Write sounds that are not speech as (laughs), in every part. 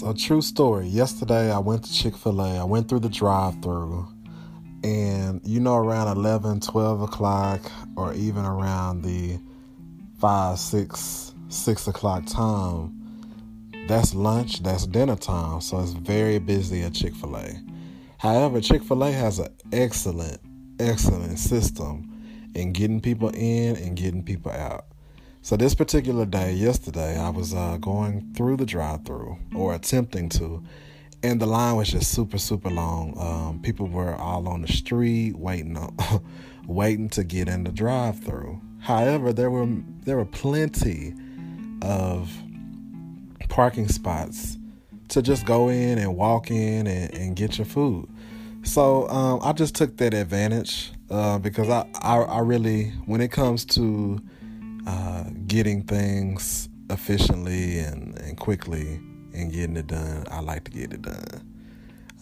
So, true story. Yesterday, I went to Chick fil A. I went through the drive through, and you know, around 11, 12 o'clock, or even around the 5, 6, 6 o'clock time, that's lunch, that's dinner time. So, it's very busy at Chick fil A. However, Chick fil A has an excellent, excellent system in getting people in and getting people out. So this particular day, yesterday, I was uh, going through the drive-through or attempting to, and the line was just super, super long. Um, people were all on the street waiting, on, (laughs) waiting to get in the drive-through. However, there were there were plenty of parking spots to just go in and walk in and, and get your food. So um, I just took that advantage uh, because I, I, I really when it comes to uh, getting things efficiently and, and quickly and getting it done, I like to get it done.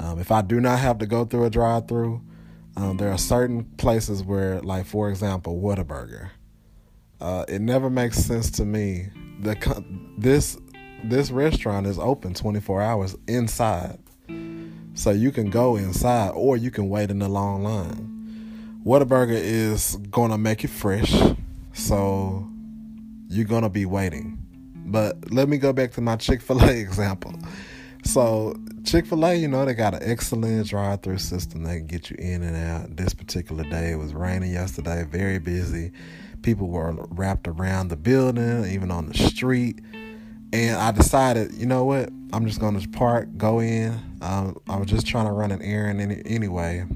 Um, if I do not have to go through a drive through, um, there are certain places where, like for example, Whataburger. Uh, it never makes sense to me. The this this restaurant is open 24 hours inside, so you can go inside or you can wait in the long line. Whataburger is gonna make it fresh so you're going to be waiting. But let me go back to my Chick fil A (laughs) example. So, Chick fil A, you know, they got an excellent drive through system. They can get you in and out. This particular day, it was raining yesterday, very busy. People were wrapped around the building, even on the street. And I decided, you know what? I'm just going to park, go in. Um, I was just trying to run an errand any, anyway.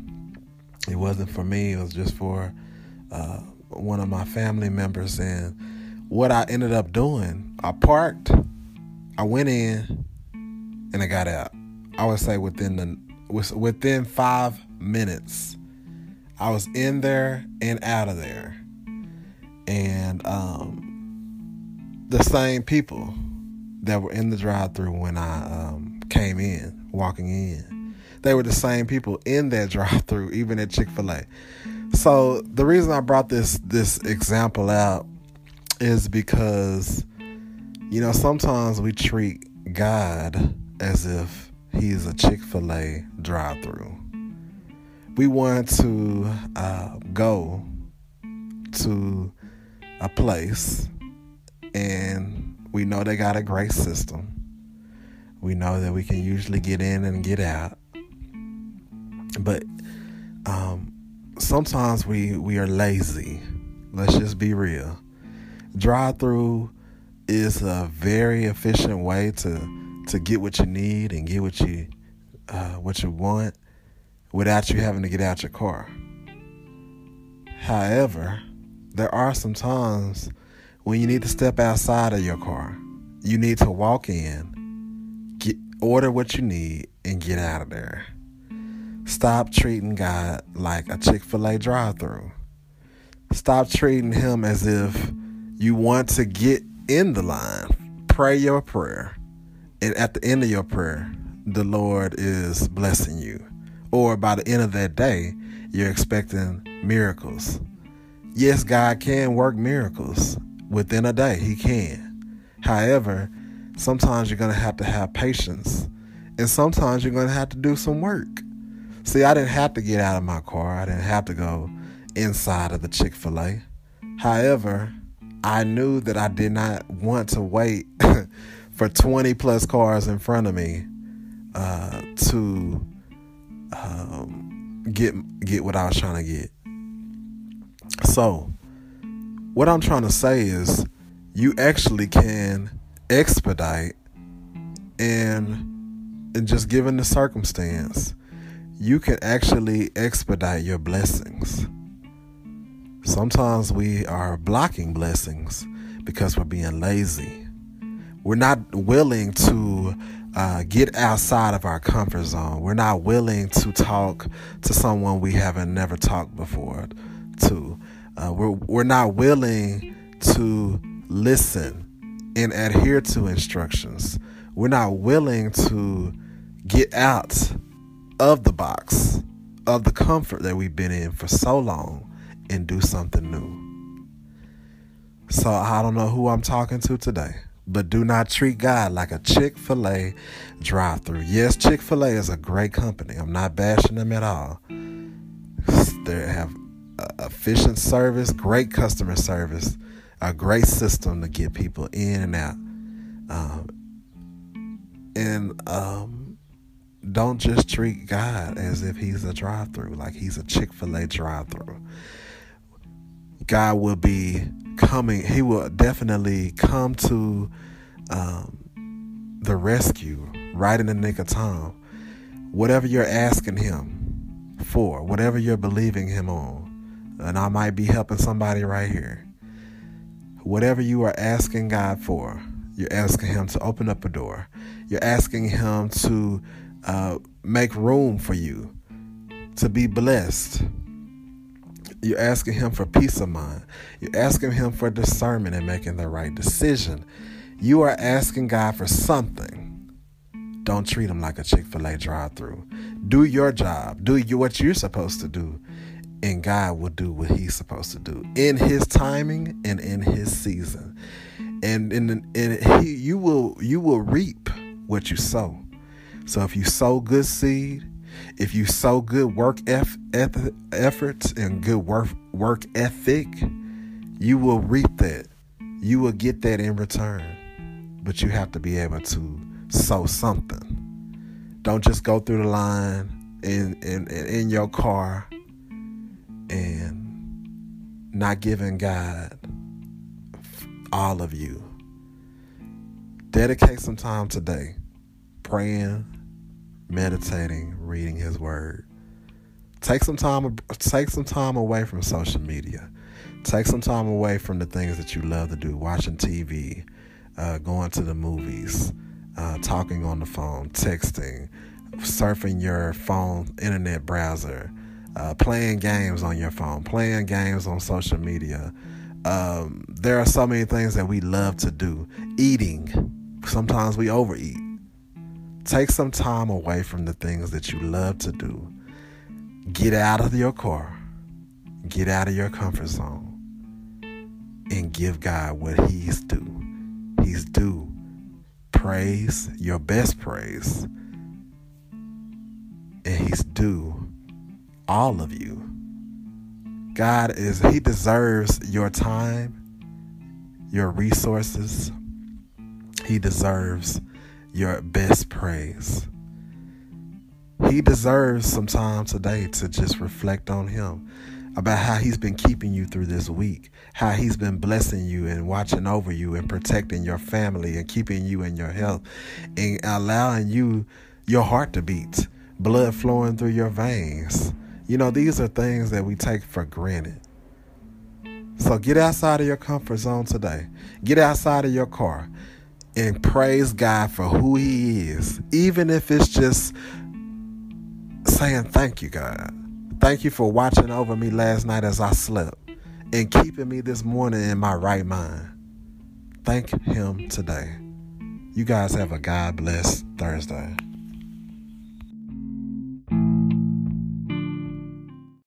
It wasn't for me, it was just for uh, one of my family members and what I ended up doing, I parked, I went in, and I got out. I would say within the within five minutes, I was in there and out of there, and um, the same people that were in the drive-through when I um, came in, walking in, they were the same people in that (laughs) drive-through, even at Chick Fil A. So the reason I brought this this example out is because you know sometimes we treat God as if he's a Chick-fil-A drive-through. We want to uh, go to a place and we know they got a great system. We know that we can usually get in and get out. But um, sometimes we we are lazy. Let's just be real. Drive through is a very efficient way to to get what you need and get what you uh, what you want without you having to get out your car. However, there are some times when you need to step outside of your car. You need to walk in, get order what you need, and get out of there. Stop treating God like a Chick fil A drive through. Stop treating Him as if you want to get in the line. Pray your prayer. And at the end of your prayer, the Lord is blessing you. Or by the end of that day, you're expecting miracles. Yes, God can work miracles within a day. He can. However, sometimes you're going to have to have patience. And sometimes you're going to have to do some work. See, I didn't have to get out of my car. I didn't have to go inside of the Chick fil A. However, I knew that I did not want to wait (laughs) for 20 plus cars in front of me uh, to um, get get what I was trying to get. So, what I'm trying to say is, you actually can expedite, and and just given the circumstance, you can actually expedite your blessings. Sometimes we are blocking blessings because we're being lazy. We're not willing to uh, get outside of our comfort zone. We're not willing to talk to someone we haven't never talked before to. Uh, we're, we're not willing to listen and adhere to instructions. We're not willing to get out of the box, of the comfort that we've been in for so long, and do something new. So I don't know who I'm talking to today, but do not treat God like a Chick fil A drive through. Yes, Chick fil A is a great company. I'm not bashing them at all. They have efficient service, great customer service, a great system to get people in and out. Um, and um, don't just treat God as if He's a drive through, like He's a Chick fil A drive through. God will be coming, He will definitely come to um, the rescue right in the nick of time. Whatever you're asking Him for, whatever you're believing Him on, and I might be helping somebody right here. Whatever you are asking God for, you're asking Him to open up a door. You're asking Him to uh, make room for you, to be blessed. You're asking Him for peace of mind. You're asking Him for discernment and making the right decision. You are asking God for something. Don't treat Him like a Chick fil A drive through. Do your job, do you, what you're supposed to do, and God will do what He's supposed to do in His timing and in His season. And in and he, you will you will reap what you sow. So if you sow good seed, if you sow good work eff, efforts and good work work ethic, you will reap that. You will get that in return. But you have to be able to sow something. Don't just go through the line in in in your car and not giving God all of you. Dedicate some time today praying, meditating, reading his word. Take some time take some time away from social media. Take some time away from the things that you love to do, watching TV, uh, going to the movies, uh, talking on the phone, texting, surfing your phone internet browser, uh, playing games on your phone, playing games on social media. Um, there are so many things that we love to do. Eating, sometimes we overeat. Take some time away from the things that you love to do. Get out of your car, get out of your comfort zone, and give God what He's due. He's due praise, your best praise, and He's due all of you. God is, He deserves your time, your resources. He deserves your best praise. He deserves some time today to just reflect on Him about how He's been keeping you through this week, how He's been blessing you and watching over you and protecting your family and keeping you in your health and allowing you your heart to beat, blood flowing through your veins you know, these are things that we take for granted. So get outside of your comfort zone today. Get outside of your car and praise God for who He is, even if it's just saying, Thank you, God. Thank you for watching over me last night as I slept and keeping me this morning in my right mind. Thank Him today. You guys have a God bless Thursday.